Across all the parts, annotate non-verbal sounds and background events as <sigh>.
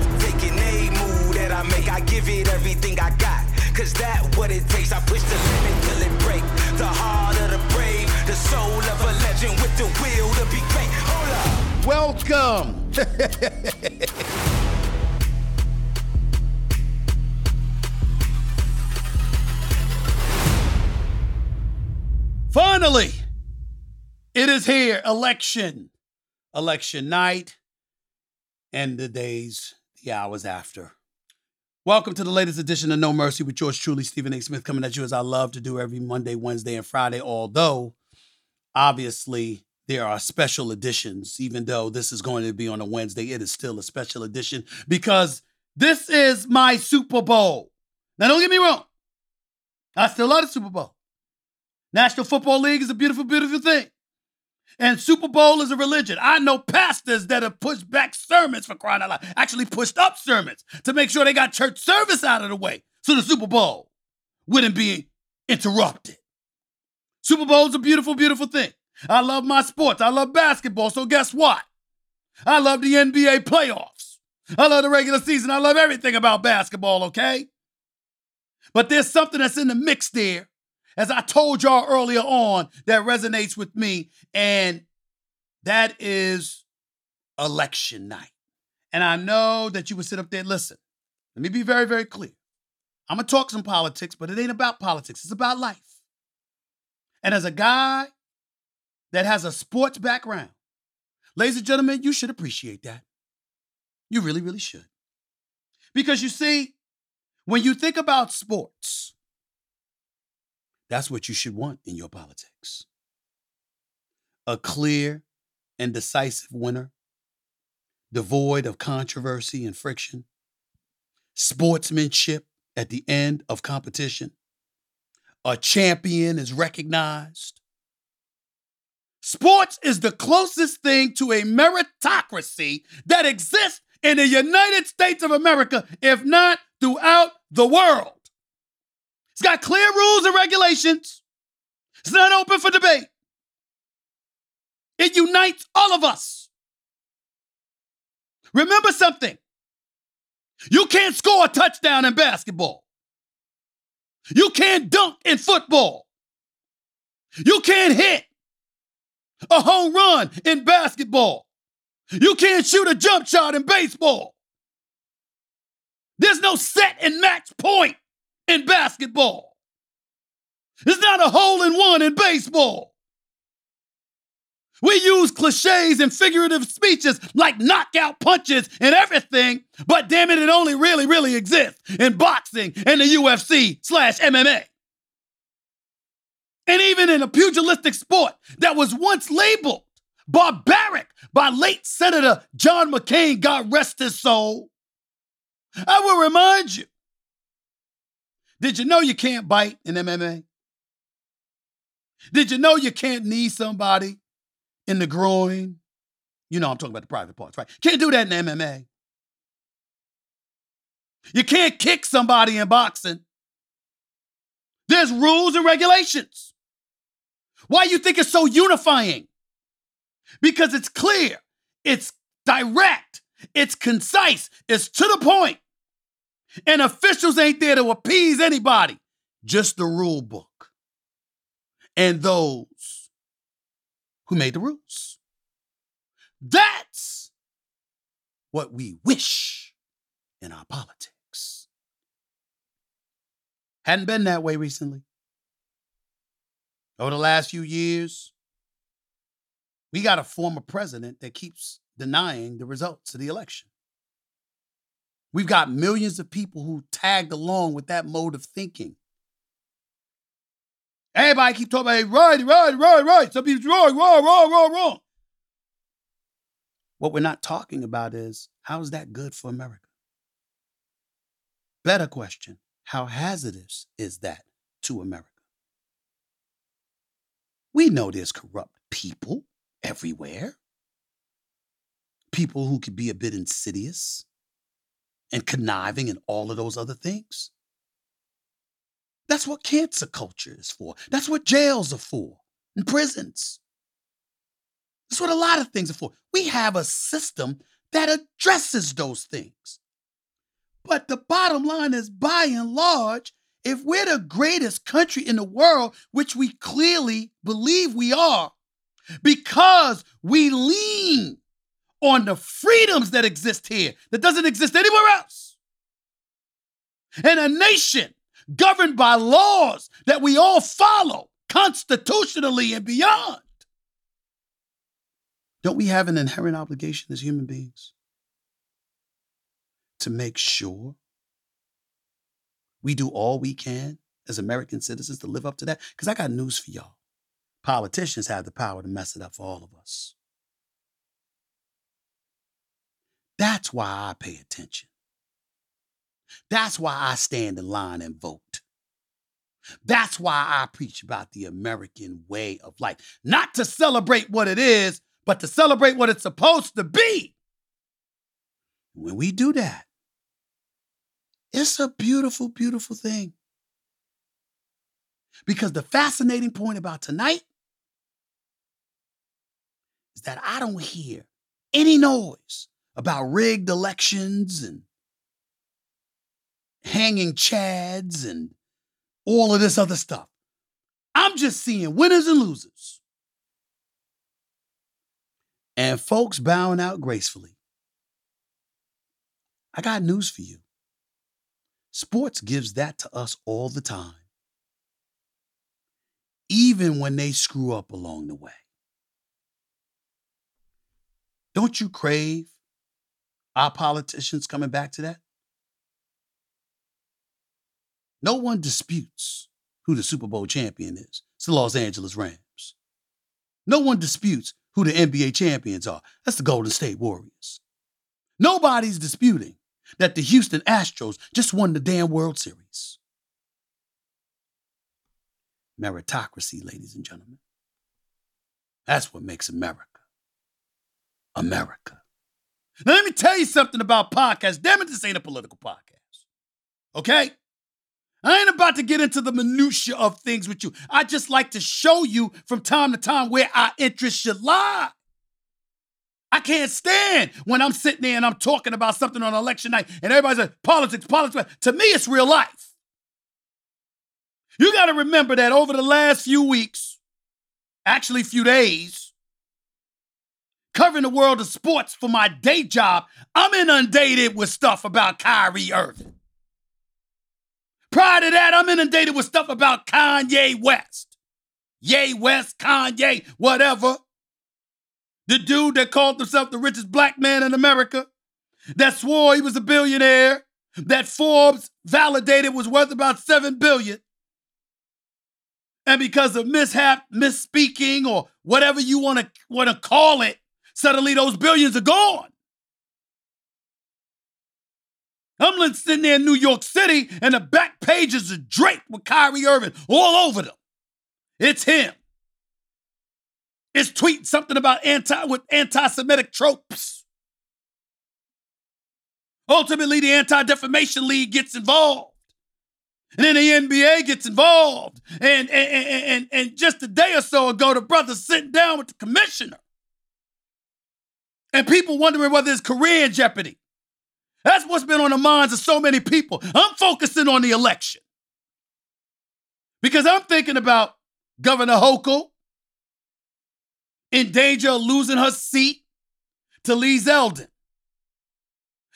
Move that I make. I give it everything I got. Cause that what it takes. I push the limit till it break. The heart of the brave, the soul of a legend with the will to be great. Hold up. Welcome. <laughs> Finally, it is here. Election. Election night and the days, the hours after. Welcome to the latest edition of No Mercy with yours truly, Stephen A. Smith, coming at you as I love to do every Monday, Wednesday, and Friday. Although, obviously, there are special editions. Even though this is going to be on a Wednesday, it is still a special edition because this is my Super Bowl. Now, don't get me wrong. I still love the Super Bowl. National Football League is a beautiful, beautiful thing. And Super Bowl is a religion. I know pastors that have pushed back sermons for crying out loud, actually pushed up sermons to make sure they got church service out of the way so the Super Bowl wouldn't be interrupted. Super Bowl is a beautiful, beautiful thing. I love my sports. I love basketball. So guess what? I love the NBA playoffs. I love the regular season. I love everything about basketball, okay? But there's something that's in the mix there as I told y'all earlier on, that resonates with me. And that is election night. And I know that you would sit up there, listen, let me be very, very clear. I'm to talk some politics, but it ain't about politics, it's about life. And as a guy that has a sports background, ladies and gentlemen, you should appreciate that. You really, really should. Because you see, when you think about sports, that's what you should want in your politics. A clear and decisive winner, devoid of controversy and friction, sportsmanship at the end of competition, a champion is recognized. Sports is the closest thing to a meritocracy that exists in the United States of America, if not throughout the world. It's got clear rules and regulations. It's not open for debate. It unites all of us. Remember something you can't score a touchdown in basketball, you can't dunk in football, you can't hit a home run in basketball, you can't shoot a jump shot in baseball. There's no set and match point in basketball. It's not a hole in one in baseball. We use cliches and figurative speeches like knockout punches and everything, but damn it, it only really, really exists in boxing and the UFC slash MMA. And even in a pugilistic sport that was once labeled barbaric by late Senator John McCain, God rest his soul, I will remind you did you know you can't bite in MMA? Did you know you can't knee somebody in the groin? You know I'm talking about the private parts, right? Can't do that in MMA. You can't kick somebody in boxing. There's rules and regulations. Why you think it's so unifying? Because it's clear, it's direct, it's concise, it's to the point. And officials ain't there to appease anybody, just the rule book and those who made the rules. That's what we wish in our politics. Hadn't been that way recently. Over the last few years, we got a former president that keeps denying the results of the election. We've got millions of people who tagged along with that mode of thinking. Everybody keep talking about right, right, right, right. Some wrong, wrong, wrong, wrong, wrong. What we're not talking about is how is that good for America? Better question how hazardous is that to America? We know there's corrupt people everywhere, people who could be a bit insidious and conniving and all of those other things. That's what cancel culture is for. That's what jails are for and prisons. That's what a lot of things are for. We have a system that addresses those things. But the bottom line is by and large, if we're the greatest country in the world, which we clearly believe we are, because we lean on the freedoms that exist here that doesn't exist anywhere else. And a nation governed by laws that we all follow constitutionally and beyond. Don't we have an inherent obligation as human beings to make sure we do all we can as American citizens to live up to that? Because I got news for y'all. Politicians have the power to mess it up for all of us. That's why I pay attention. That's why I stand in line and vote. That's why I preach about the American way of life. Not to celebrate what it is, but to celebrate what it's supposed to be. When we do that, it's a beautiful, beautiful thing. Because the fascinating point about tonight is that I don't hear any noise about rigged elections and hanging chads and all of this other stuff. I'm just seeing winners and losers. And folks bowing out gracefully. I got news for you. Sports gives that to us all the time, even when they screw up along the way. Don't you crave our politicians coming back to that? No one disputes who the Super Bowl champion is. It's the Los Angeles Rams. No one disputes who the NBA champions are. That's the Golden State Warriors. Nobody's disputing that the Houston Astros just won the damn World Series. Meritocracy, ladies and gentlemen. That's what makes America America. Now, let me tell you something about podcasts. Damn it, this ain't a political podcast. Okay? I ain't about to get into the minutia of things with you. I just like to show you from time to time where our interests should lie. I can't stand when I'm sitting there and I'm talking about something on election night and everybody's like, politics, politics. To me, it's real life. You got to remember that over the last few weeks, actually, few days, covering the world of sports for my day job, I'm inundated with stuff about Kyrie Irving. Prior to that, I'm inundated with stuff about Kanye West. Ye West, Kanye, whatever. The dude that called himself the richest black man in America, that swore he was a billionaire, that Forbes validated was worth about seven billion. And because of mishap, misspeaking, or whatever you want to want to call it, suddenly those billions are gone. I'm sitting there in New York City, and the back pages are draped with Kyrie Irving all over them. It's him. It's tweeting something about anti with anti-Semitic tropes. Ultimately, the Anti-Defamation League gets involved. And then the NBA gets involved. And, and, and, and, and just a day or so ago, the brother sitting down with the commissioner. And people wondering whether his career in jeopardy. That's what's been on the minds of so many people. I'm focusing on the election. Because I'm thinking about Governor Hochul in danger of losing her seat to Lee Zeldin.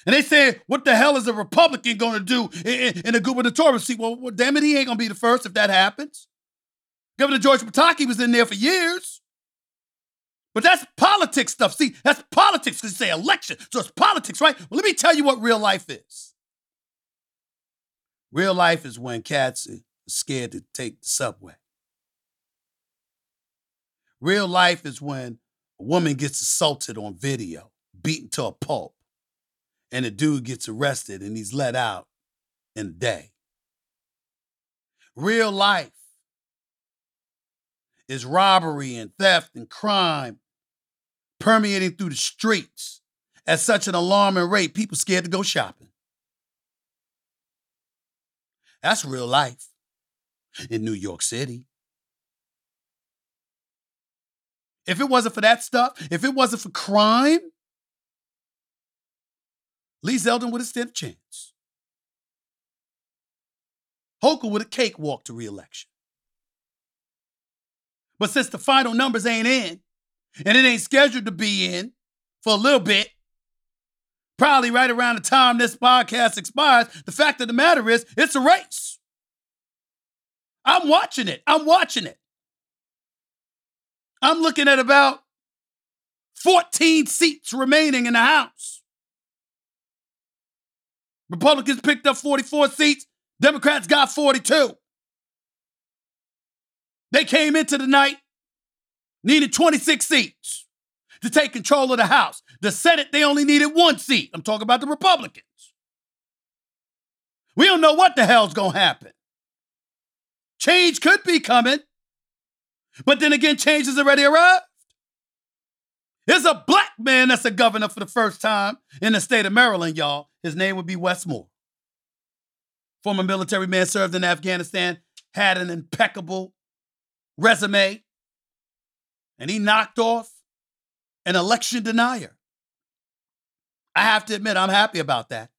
And they say, what the hell is a Republican going to do in, in a gubernatorial seat? Well, well, damn it, he ain't going to be the first if that happens. Governor George Pataki was in there for years. But that's politics stuff. See, that's politics because you say election. So it's politics, right? Well, let me tell you what real life is. Real life is when cats are scared to take the subway. Real life is when a woman gets assaulted on video, beaten to a pulp. And the dude gets arrested and he's let out in a day. Real life is robbery and theft and crime permeating through the streets at such an alarming rate, people scared to go shopping. That's real life in New York City. If it wasn't for that stuff, if it wasn't for crime, Lee Zeldin would have stood a chance. Hochul would have cakewalked to reelection. But since the final numbers ain't in, and it ain't scheduled to be in for a little bit, probably right around the time this podcast expires, the fact of the matter is it's a race. I'm watching it. I'm watching it. I'm looking at about 14 seats remaining in the House. Republicans picked up 44 seats, Democrats got 42. They came into the night, needed 26 seats to take control of the House. The Senate, they only needed one seat. I'm talking about the Republicans. We don't know what the hell's going to happen. Change could be coming, but then again, change has already arrived. There's a black man that's a governor for the first time in the state of Maryland, y'all. His name would be Wes Moore. Former military man served in Afghanistan, had an impeccable resume, and he knocked off an election denier. I have to admit, I'm happy about that.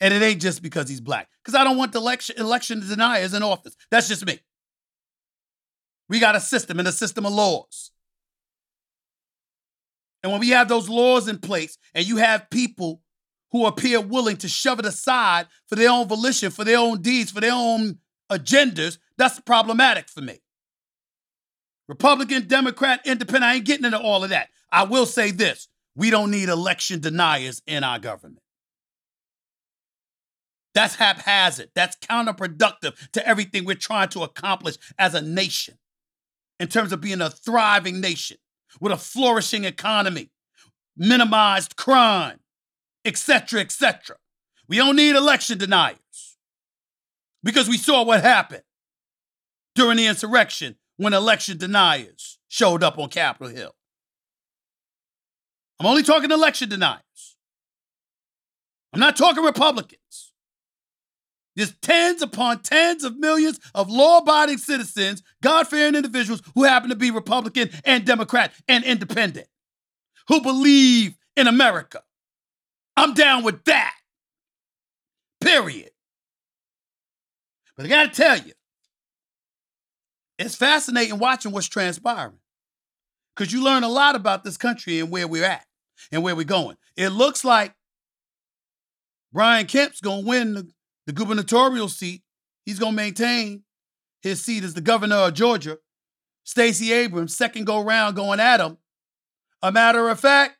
And it ain't just because he's black, because I don't want the election, election deniers in office. That's just me. We got a system and a system of laws. And when we have those laws in place and you have people who appear willing to shove it aside for their own volition, for their own deeds, for their own agendas, that's problematic for me. Republican, Democrat, Independent, I ain't getting into all of that. I will say this we don't need election deniers in our government. That's haphazard. That's counterproductive to everything we're trying to accomplish as a nation in terms of being a thriving nation with a flourishing economy, minimized crime, etc., etc. We don't need election deniers because we saw what happened during the insurrection when election deniers showed up on Capitol Hill. I'm only talking election deniers. I'm not talking Republicans. There's tens upon tens of millions of law abiding citizens, God fearing individuals who happen to be Republican and Democrat and independent, who believe in America. I'm down with that. Period. But I got to tell you, it's fascinating watching what's transpiring because you learn a lot about this country and where we're at and where we're going. It looks like Brian Kemp's going to win the, the gubernatorial seat. He's going to maintain his seat as the governor of Georgia. Stacey Abrams, second go round, going at him. A matter of fact,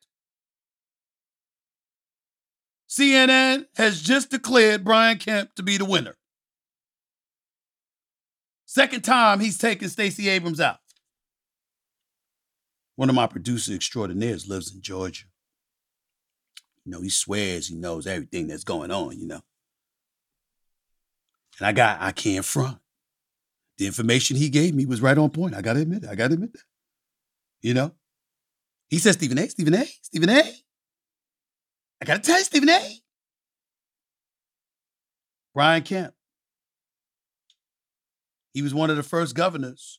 CNN has just declared Brian Kemp to be the winner. Second time he's taken Stacey Abrams out. One of my producer extraordinaires lives in Georgia. You know, he swears he knows everything that's going on, you know. And I got, I can't front. The information he gave me was right on point. I gotta admit it. I gotta admit that. You know? He said Stephen A, Stephen A, Stephen A. I gotta tell you, Stephen A. Brian Kemp. He was one of the first governors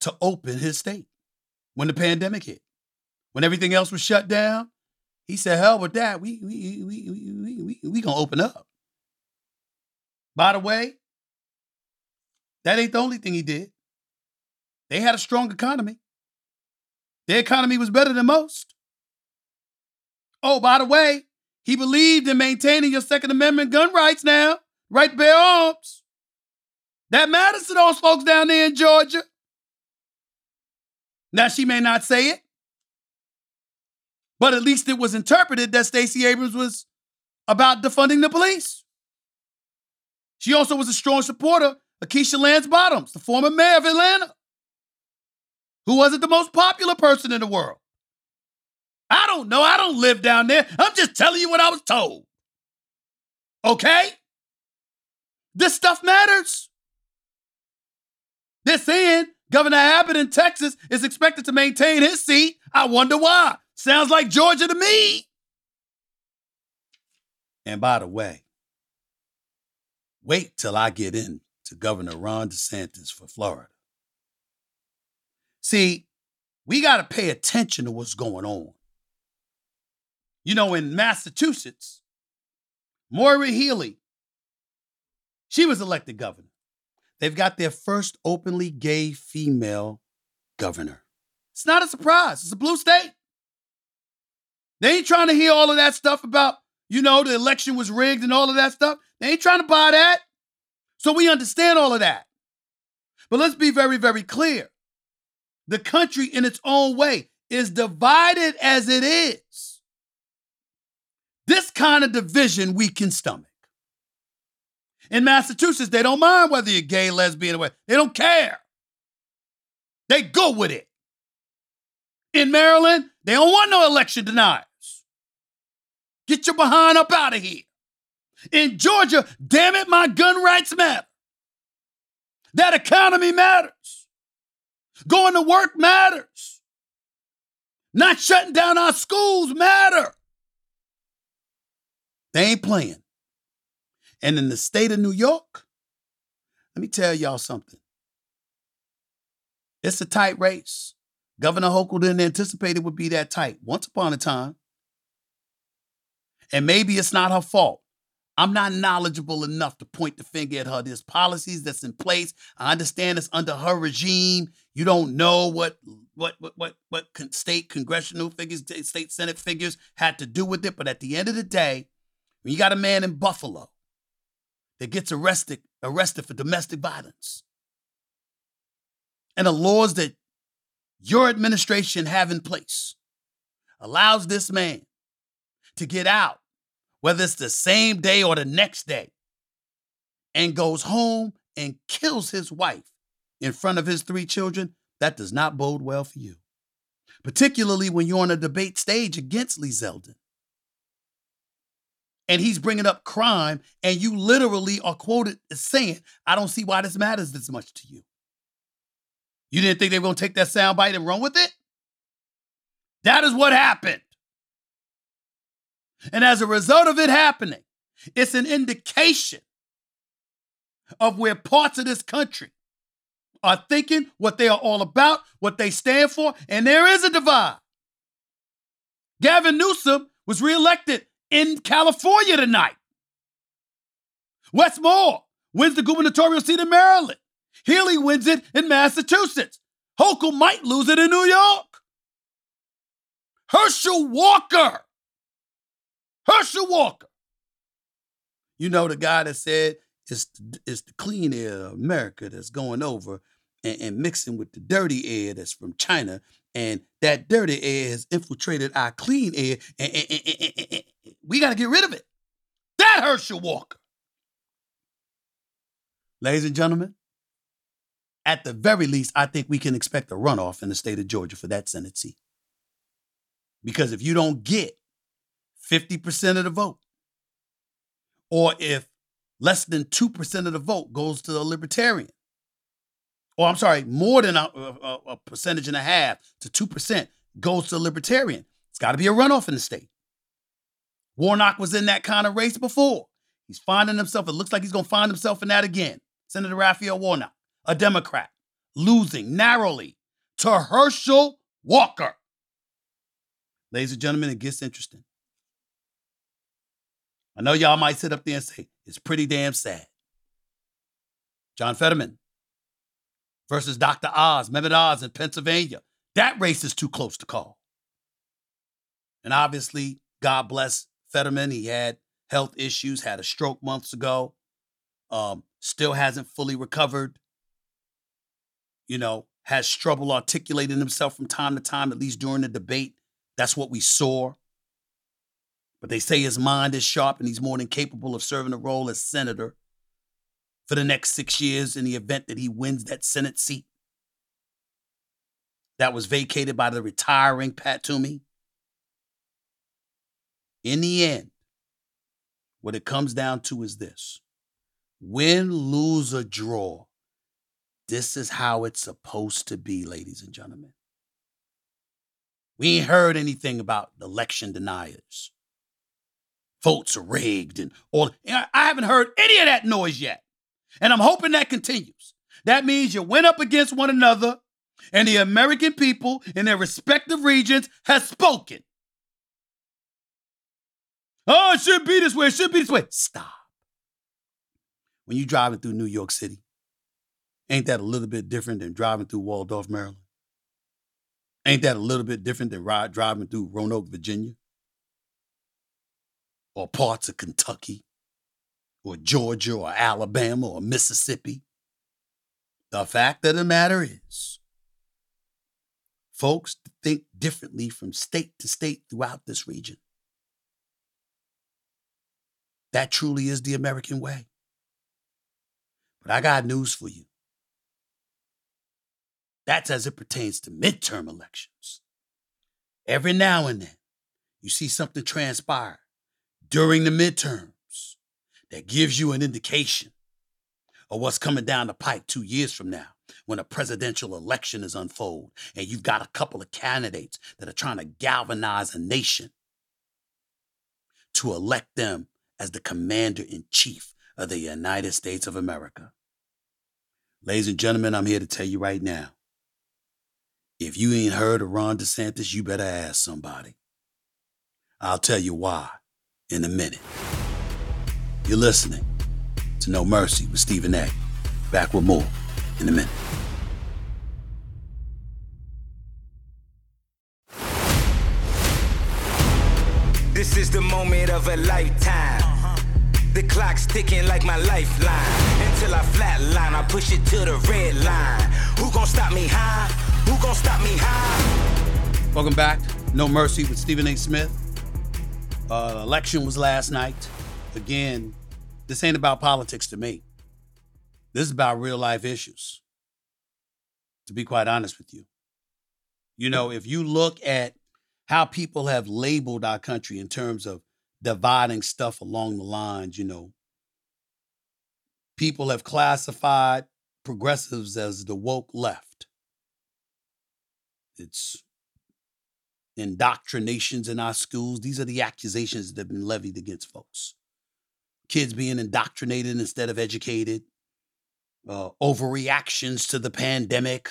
to open his state when the pandemic hit. When everything else was shut down, he said, hell with that. We we we we we we, we gonna open up. By the way, that ain't the only thing he did. They had a strong economy. Their economy was better than most. Oh, by the way, he believed in maintaining your Second Amendment gun rights now, right to bear arms. That matters to those folks down there in Georgia. Now, she may not say it, but at least it was interpreted that Stacey Abrams was about defunding the police. She also was a strong supporter of Keisha Lance Bottoms, the former mayor of Atlanta, who wasn't the most popular person in the world. I don't know. I don't live down there. I'm just telling you what I was told. Okay? This stuff matters. They're saying Governor Abbott in Texas is expected to maintain his seat. I wonder why. Sounds like Georgia to me. And by the way, wait till I get in to Governor Ron DeSantis for Florida. See, we got to pay attention to what's going on. You know, in Massachusetts, Maura Healey, she was elected governor. They've got their first openly gay female governor. It's not a surprise. It's a blue state. They ain't trying to hear all of that stuff about, you know, the election was rigged and all of that stuff. They ain't trying to buy that. So we understand all of that. But let's be very, very clear. The country, in its own way, is divided as it is. This kind of division we can stomach. In Massachusetts, they don't mind whether you're gay, lesbian, or what. They don't care. They go with it. In Maryland, they don't want no election deniers. Get your behind up out of here. In Georgia, damn it, my gun rights matter. That economy matters. Going to work matters. Not shutting down our schools matter. They ain't playing. And in the state of New York, let me tell y'all something. It's a tight race. Governor Hochul didn't anticipate it would be that tight once upon a time. And maybe it's not her fault. I'm not knowledgeable enough to point the finger at her. There's policies that's in place. I understand it's under her regime. You don't know what what what what what state congressional figures, state senate figures had to do with it. But at the end of the day, when you got a man in Buffalo that gets arrested arrested for domestic violence, and the laws that your administration have in place allows this man to get out whether it's the same day or the next day, and goes home and kills his wife in front of his three children, that does not bode well for you. Particularly when you're on a debate stage against Lee Zeldin. And he's bringing up crime, and you literally are quoted as saying, I don't see why this matters this much to you. You didn't think they were going to take that soundbite and run with it? That is what happened. And as a result of it happening, it's an indication of where parts of this country are thinking what they are all about, what they stand for, and there is a divide. Gavin Newsom was reelected in California tonight. Wes Moore wins the gubernatorial seat in Maryland. Healey wins it in Massachusetts. Hochul might lose it in New York. Herschel Walker Herschel Walker. You know the guy that said it's it's the clean air of America that's going over and, and mixing with the dirty air that's from China, and that dirty air has infiltrated our clean air, and, and, and we got to get rid of it. That Herschel Walker. Ladies and gentlemen, at the very least, I think we can expect a runoff in the state of Georgia for that Senate seat. Because if you don't get 50% of the vote. Or if less than 2% of the vote goes to the libertarian. Or I'm sorry, more than a, a, a percentage and a half to 2% goes to libertarian. It's got to be a runoff in the state. Warnock was in that kind of race before. He's finding himself, it looks like he's going to find himself in that again. Senator Raphael Warnock, a Democrat, losing narrowly to Herschel Walker. Ladies and gentlemen, it gets interesting. I know y'all might sit up there and say, it's pretty damn sad. John Fetterman versus Dr. Oz, Mehmet Oz in Pennsylvania. That race is too close to call. And obviously, God bless Fetterman. He had health issues, had a stroke months ago, um, still hasn't fully recovered. You know, has trouble articulating himself from time to time, at least during the debate. That's what we saw. But they say his mind is sharp and he's more than capable of serving a role as senator for the next six years in the event that he wins that Senate seat that was vacated by the retiring Pat Toomey. in the end, what it comes down to is this win, lose, or draw. This is how it's supposed to be, ladies and gentlemen. We ain't heard anything about election deniers. Votes are rigged and all. I haven't heard any of that noise yet. And I'm hoping that continues. That means you went up against one another and the American people in their respective regions has spoken. Oh, it should be this way. It should be this way. Stop. When you're driving through New York City, ain't that a little bit different than driving through Waldorf, Maryland? Ain't that a little bit different than ride, driving through Roanoke, Virginia? Or parts of Kentucky? Or Georgia or Alabama or Mississippi? The fact of the matter is, folks think differently from state to state throughout this region. That truly is the American way. But I got news for you. That's as it pertains to midterm elections. Every now and then, you see something transpire during the midterms that gives you an indication of what's coming down the pike two years from now when a presidential election is unfold and you've got a couple of candidates that are trying to galvanize a nation to elect them as the commander in chief of the United States of America. Ladies and gentlemen, I'm here to tell you right now if you ain't heard of Ron DeSantis, you better ask somebody. I'll tell you why in a minute. You're listening to No Mercy with Stephen A. Back with more in a minute. This is the moment of a lifetime. The clock's ticking like my lifeline. Until I flatline, I push it to the red line. Who gon' stop me high? Who gon' stop me high? Welcome back. No Mercy with Stephen A. Smith. Uh, election was last night. Again, this ain't about politics to me. This is about real life issues, to be quite honest with you. You know, if you look at how people have labeled our country in terms of dividing stuff along the lines, you know, people have classified progressives as the woke left. It's indoctrinations in our schools. These are the accusations that have been levied against folks. Kids being indoctrinated instead of educated, uh, overreactions to the pandemic,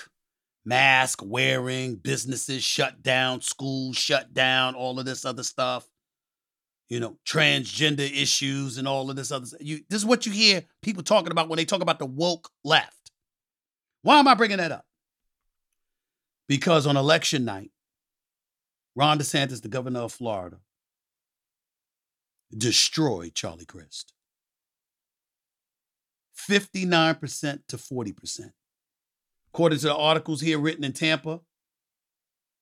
mask wearing, businesses shut down, schools shut down, all of this other stuff. You know, transgender issues and all of this other this is what you hear people talking about when they talk about the woke left. Why am I bringing that up? Because on election night, Ron DeSantis, the governor of Florida, destroyed Charlie Crist. 59% to 40%. According to the articles here written in Tampa,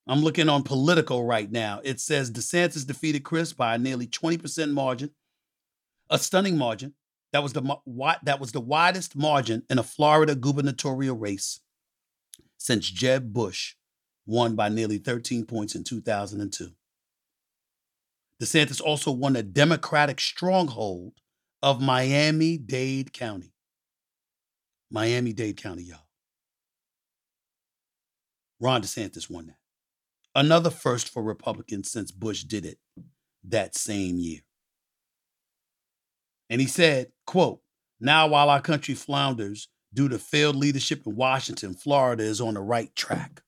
I'm looking on Politico right now. It says DeSantis defeated Crist by a nearly 20% margin, a stunning margin. That was the that was the widest margin in a Florida gubernatorial race since Jeb Bush won by nearly 13 points in 2002. DeSantis also won a Democratic stronghold of Miami Dade County. Miami Dade County, y'all. Ron DeSantis won that. Another first for Republicans since Bush did it that same year. And he said, quote, now while our country flounders due to failed leadership in Washington, Florida is on the right track.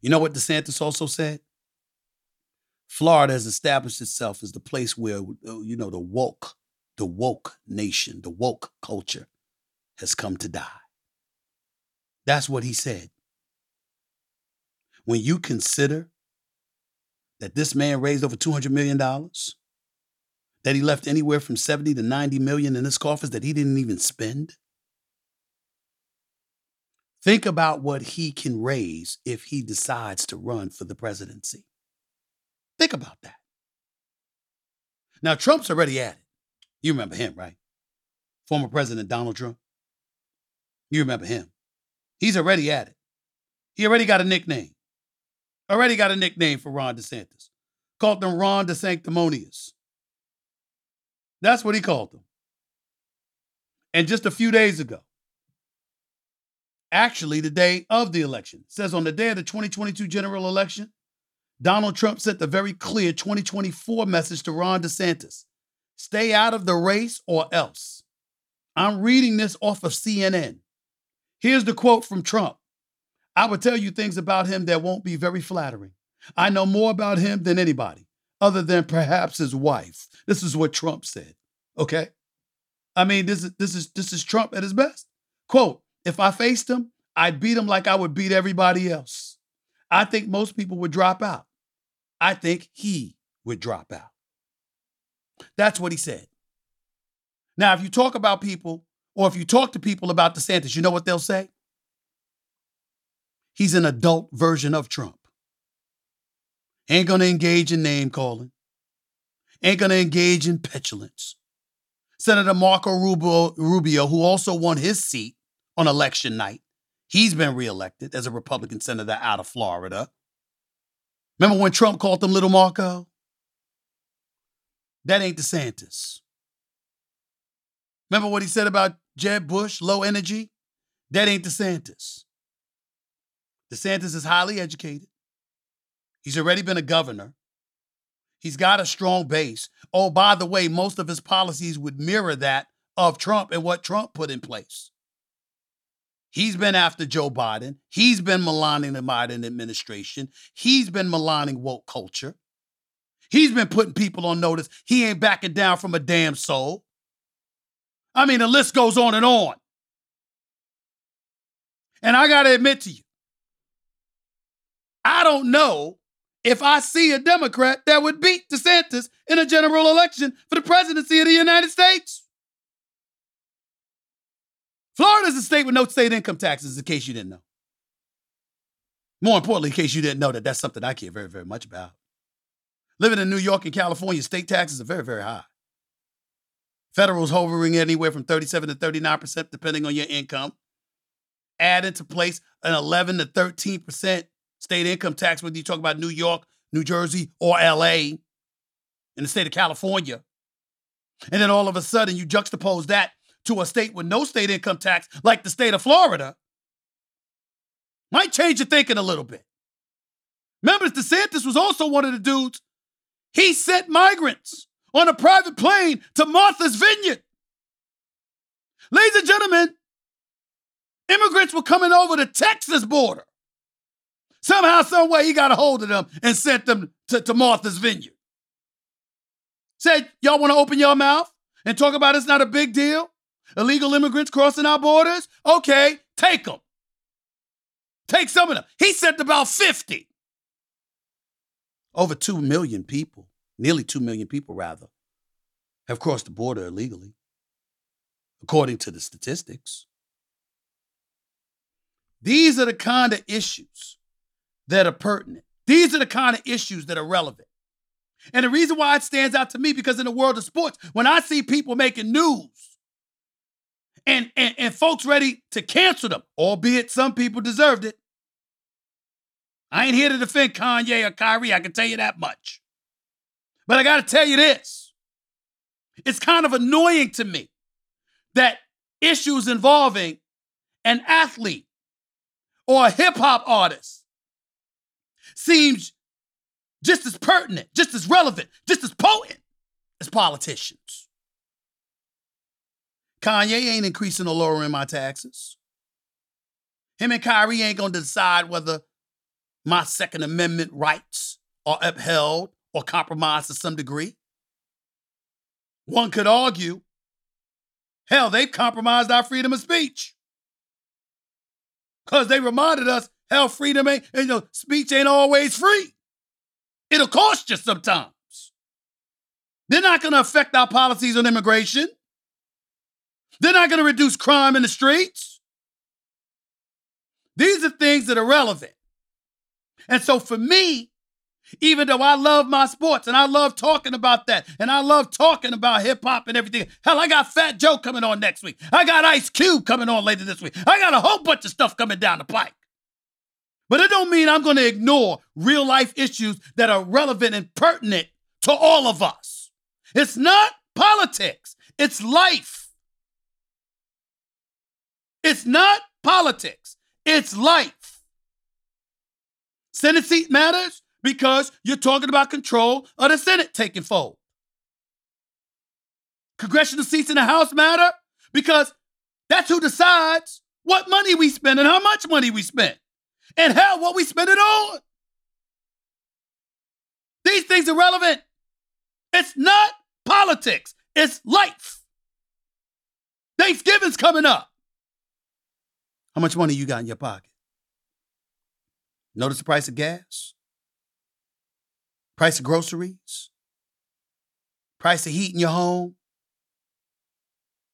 You know what DeSantis also said? Florida has established itself as the place where, uh, you know, the woke, the woke nation, the woke culture has come to die. That's what he said. When you consider that this man raised over $200 million, that he left anywhere from 70 to 90 million in his coffers that he didn't even spend, Think about what he can raise if he decides to run for the presidency. Think about that. Now, Trump's already at it. You remember him, right? Former President Donald Trump. You remember him. He's already at it. He already got a nickname. Already got a nickname for Ron DeSantis. Called him Ron DeSanctimonious. That's what he called them. And just a few days ago, actually the day of the election, says on the day of the 2022 general election, Donald Trump sent a very clear 2024 message to Ron DeSantis stay out of the race or else. I'm reading this off of CNN. Here's the quote from Trump I will tell you things about him that won't be very flattering. I know more about him than anybody, other than perhaps his wife. This is what Trump said. Okay? I mean, this is this is this is Trump at his best. Quote, if I faced him, I'd beat him like I would beat everybody else. I think most people would drop out. I think he would drop out. That's what he said. Now, if you talk about people, or if you talk to people about DeSantis, you know what they'll say? He's an adult version of Trump. Ain't gonna engage in name calling. Ain't gonna engage in petulance. Senator Marco Rubio, Rubio, who also won his seat on election night, he's been reelected as a Republican senator out of Florida. Remember when Trump called them Little Marco? That ain't DeSantis. Remember what he said about Jeb Bush, low energy? That ain't DeSantis. DeSantis is highly educated. He's already been a governor. He's got a strong base. Oh, by the way, most of his policies would mirror that of Trump and what Trump put in place. He's been after Joe Biden. He's been maligning the Biden administration. He's been maligning woke culture. He's been putting people on notice. He ain't backing down from a damn soul. I mean, the list goes on and on. And I got to admit to you, I don't know if I see a Democrat that would beat DeSantis in a general election for the presidency of the United States. Florida is a state with no state income taxes, in case you didn't know. More importantly, in case you didn't know that that's something I care very, very much about. Living in New York and California, state taxes are very, very high. Federal's hovering anywhere from 37 to 39%, depending on your income. Add into place an 11 to 13% state income tax, whether you talk about New York, New Jersey, or LA, in the state of California. And then all of a sudden, you juxtapose that to a state with no state income tax, like the state of Florida, might change your thinking a little bit. Remember, DeSantis was also one of the dudes, he sent migrants on a private plane to Martha's Vineyard. Ladies and gentlemen, immigrants were coming over the Texas border. Somehow, some way, he got a hold of them and sent them to, to Martha's Vineyard. Said, y'all want to open your mouth and talk about it's not a big deal? Illegal immigrants crossing our borders? Okay, take them. Take some of them. He sent about 50. Over 2 million people, nearly 2 million people rather, have crossed the border illegally, according to the statistics. These are the kind of issues that are pertinent. These are the kind of issues that are relevant. And the reason why it stands out to me because in the world of sports, when I see people making news and, and, and folks ready to cancel them, albeit some people deserved it. I ain't here to defend Kanye or Kyrie, I can tell you that much. But I got to tell you this it's kind of annoying to me that issues involving an athlete or a hip hop artist seems just as pertinent, just as relevant, just as potent as politicians. Kanye ain't increasing or lowering my taxes. Him and Kyrie ain't gonna decide whether my Second Amendment rights are upheld or compromised to some degree. One could argue, hell, they've compromised our freedom of speech. Because they reminded us, hell, freedom ain't, you know, speech ain't always free. It'll cost you sometimes. They're not gonna affect our policies on immigration. They're not going to reduce crime in the streets. These are things that are relevant. And so for me, even though I love my sports and I love talking about that and I love talking about hip hop and everything, hell, I got Fat Joe coming on next week. I got Ice Cube coming on later this week. I got a whole bunch of stuff coming down the pike. But it don't mean I'm going to ignore real life issues that are relevant and pertinent to all of us. It's not politics, it's life. It's not politics, it's life. Senate seat matters because you're talking about control of the Senate taking fold. Congressional seats in the House matter because that's who decides what money we spend and how much money we spend. And hell, what we spend it on. These things are relevant. It's not politics, it's life. Thanksgiving's coming up. How much money you got in your pocket? Notice the price of gas? Price of groceries? Price of heat in your home?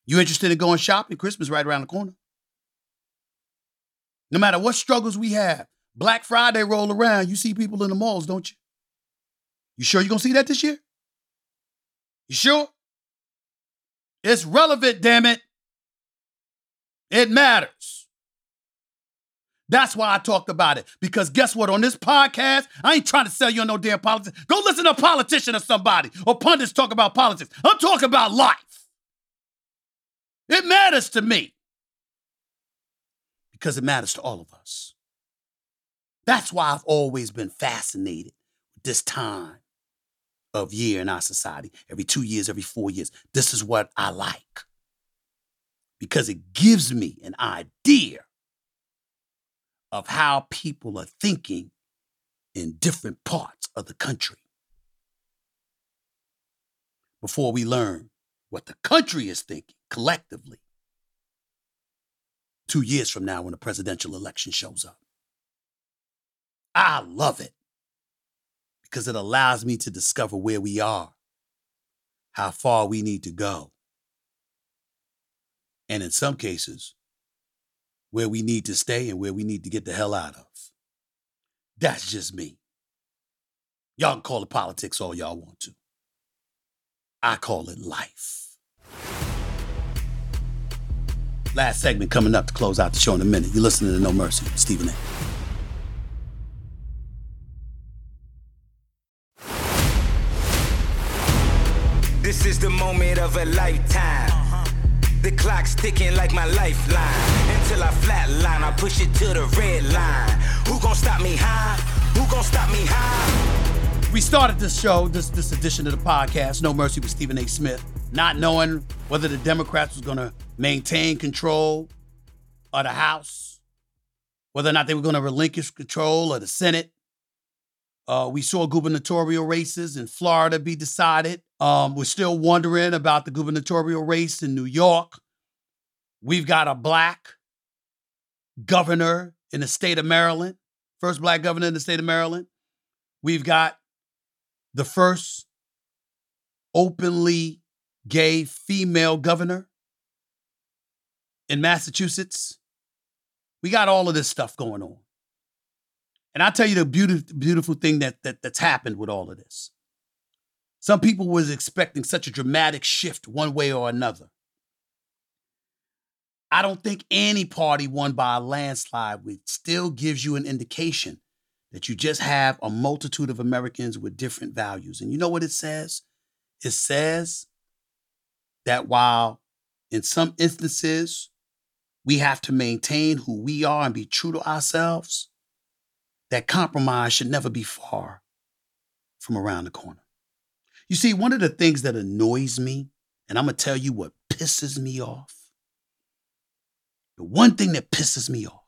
You interested in going shopping? Christmas right around the corner. No matter what struggles we have, Black Friday roll around, you see people in the malls, don't you? You sure you're gonna see that this year? You sure? It's relevant, damn it. It matters. That's why I talked about it. Because guess what? On this podcast, I ain't trying to sell you on no damn politics. Go listen to a politician or somebody or pundits talk about politics. I'm talking about life. It matters to me because it matters to all of us. That's why I've always been fascinated with this time of year in our society. Every two years, every four years. This is what I like because it gives me an idea of how people are thinking in different parts of the country. Before we learn what the country is thinking collectively two years from now when the presidential election shows up. I love it because it allows me to discover where we are, how far we need to go, and in some cases, where we need to stay and where we need to get the hell out of. That's just me. Y'all can call it politics all y'all want to. I call it life. Last segment coming up to close out the show in a minute. You're listening to Know Mercy Stephen A. This is the moment of a lifetime. The clock's ticking like my lifeline. Until I flatline, I push it to the red line. Who gon' stop me high? Who gon' stop me high? We started this show, this this edition of the podcast, Know Mercy with Stephen A. Smith, not knowing whether the Democrats was to maintain control of the House, whether or not they were to relinquish control of the Senate. Uh, we saw gubernatorial races in Florida be decided. Um, we're still wondering about the gubernatorial race in New York. We've got a black governor in the state of Maryland, first black governor in the state of Maryland. We've got the first openly gay female governor in Massachusetts. We got all of this stuff going on. And I'll tell you the beautiful, beautiful thing that, that that's happened with all of this. Some people was expecting such a dramatic shift one way or another. I don't think any party won by a landslide, which still gives you an indication that you just have a multitude of Americans with different values. And you know what it says? It says that while in some instances we have to maintain who we are and be true to ourselves, that compromise should never be far from around the corner. You see, one of the things that annoys me, and I'm going to tell you what pisses me off, the one thing that pisses me off.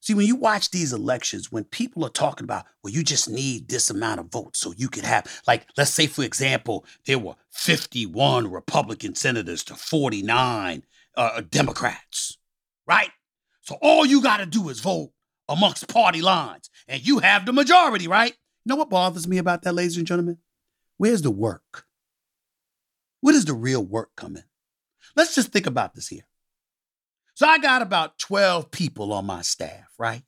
See, when you watch these elections, when people are talking about, well, you just need this amount of votes so you could have, like, let's say, for example, there were 51 Republican senators to 49 uh, Democrats, right? So all you got to do is vote amongst party lines, and you have the majority, right? You know what bothers me about that, ladies and gentlemen? Where's the work? Where does the real work come in? Let's just think about this here. So I got about 12 people on my staff, right?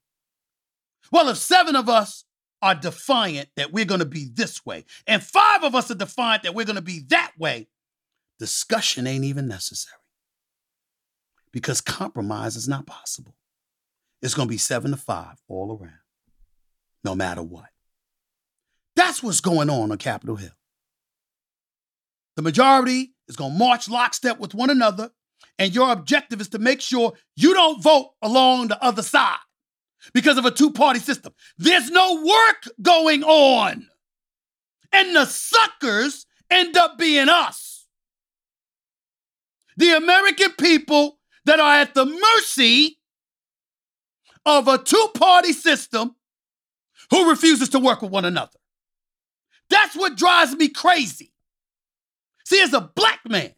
Well, if seven of us are defiant that we're going to be this way, and five of us are defiant that we're going to be that way, discussion ain't even necessary because compromise is not possible. It's going to be seven to five all around, no matter what. That's what's going on on Capitol Hill. The majority is going to march lockstep with one another, and your objective is to make sure you don't vote along the other side because of a two party system. There's no work going on. And the suckers end up being us. The American people that are at the mercy of a two party system who refuses to work with one another. That's what drives me crazy. See, as a black man,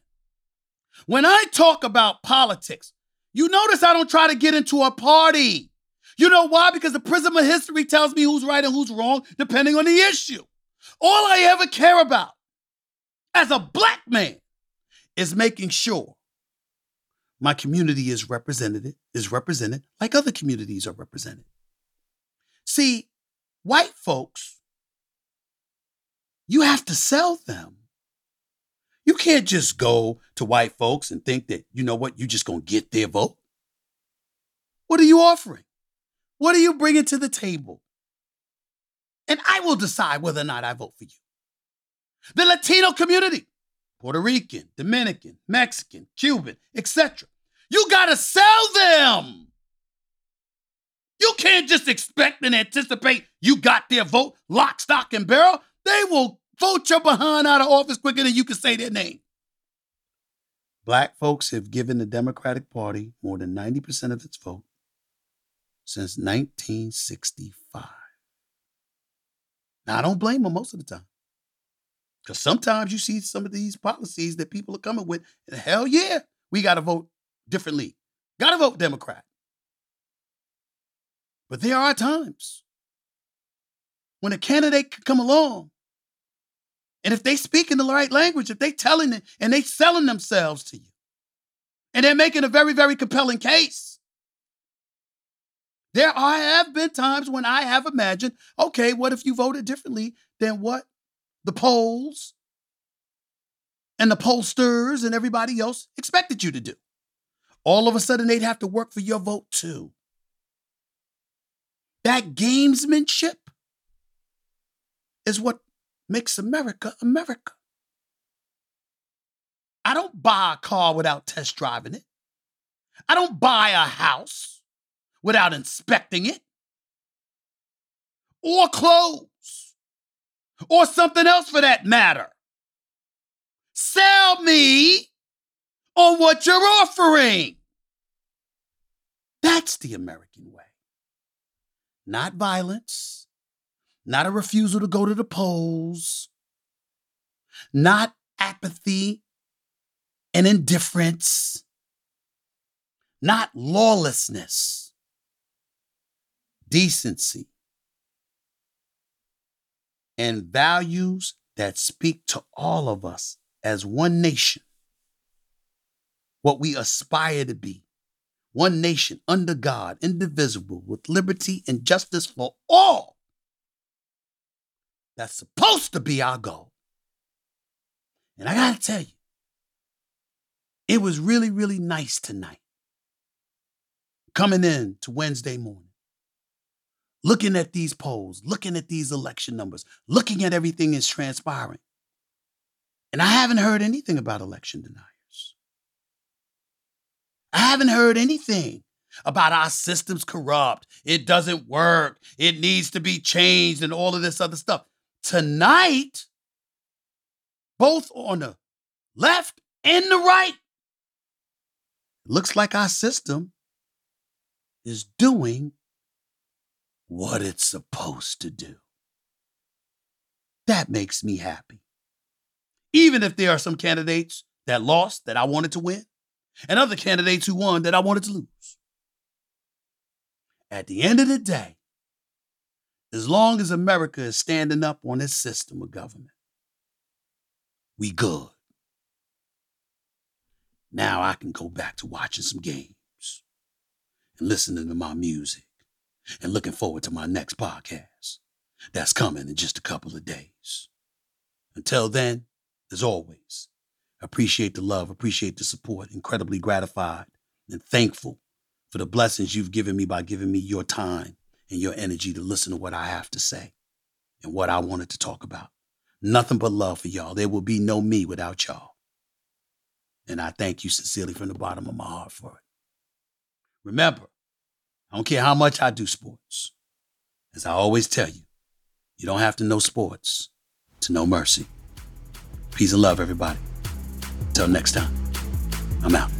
when I talk about politics, you notice I don't try to get into a party. You know why? Because the prism of history tells me who's right and who's wrong, depending on the issue. All I ever care about as a black man is making sure my community is represented, is represented like other communities are represented. See, white folks, you have to sell them. You can't just go to white folks and think that, you know what, you're just going to get their vote. What are you offering? What are you bringing to the table? And I will decide whether or not I vote for you. The Latino community, Puerto Rican, Dominican, Mexican, Cuban, etc. You got to sell them. You can't just expect and anticipate you got their vote lock, stock, and barrel. They will vote your behind out of office quicker than you can say their name. Black folks have given the Democratic Party more than 90% of its vote since 1965. Now, I don't blame them most of the time. Because sometimes you see some of these policies that people are coming with, and hell yeah, we got to vote differently. Got to vote Democrat. But there are times when a candidate could come along, and if they speak in the right language, if they telling it and they selling themselves to you, and they're making a very, very compelling case. There are, have been times when I have imagined, okay, what if you voted differently than what the polls and the pollsters and everybody else expected you to do? All of a sudden, they'd have to work for your vote too. That gamesmanship is what makes America America. I don't buy a car without test driving it. I don't buy a house without inspecting it. Or clothes. Or something else for that matter. Sell me on what you're offering. That's the American way not violence, not a refusal to go to the polls, not apathy and indifference, not lawlessness, decency, and values that speak to all of us as one nation, what we aspire to be. One nation under God, indivisible, with liberty and justice for all. That's supposed to be our goal. And I got to tell you, it was really, really nice tonight. Coming in to Wednesday morning, looking at these polls, looking at these election numbers, looking at everything that's transpiring. And I haven't heard anything about election deniers. I haven't heard anything about our system's corrupt. It doesn't work. It needs to be changed and all of this other stuff. Tonight, both on the left and the right, looks like our system is doing what it's supposed to do. That makes me happy. Even if there are some candidates that lost that I wanted to win, and other candidates who won that I wanted to lose. At the end of the day, as long as America is standing up on its system of government, we good. Now I can go back to watching some games and listening to my music and looking forward to my next podcast that's coming in just a couple of days. Until then, as always, Appreciate the love, appreciate the support. Incredibly gratified and thankful for the blessings you've given me by giving me your time and your energy to listen to what I have to say and what I wanted to talk about. Nothing but love for y'all. There will be no me without y'all. And I thank you sincerely from the bottom of my heart for it. Remember, I don't care how much I do sports. As I always tell you, you don't have to know sports to know mercy. Peace and love, everybody. Until next time, I'm out.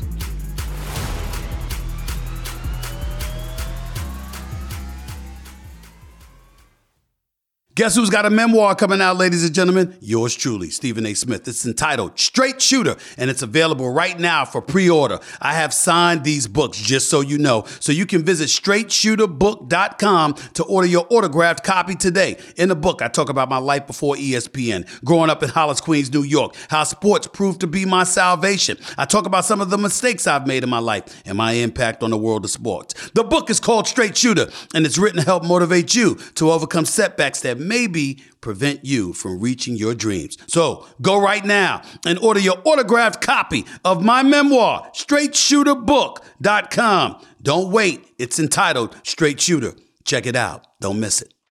Guess who's got a memoir coming out, ladies and gentlemen? Yours truly, Stephen A. Smith. It's entitled Straight Shooter, and it's available right now for pre order. I have signed these books, just so you know. So you can visit straightshooterbook.com to order your autographed copy today. In the book, I talk about my life before ESPN, growing up in Hollis, Queens, New York, how sports proved to be my salvation. I talk about some of the mistakes I've made in my life and my impact on the world of sports. The book is called Straight Shooter, and it's written to help motivate you to overcome setbacks that maybe prevent you from reaching your dreams. So go right now and order your autographed copy of my memoir, straightshooterbook.com. Don't wait. It's entitled Straight Shooter. Check it out. Don't miss it.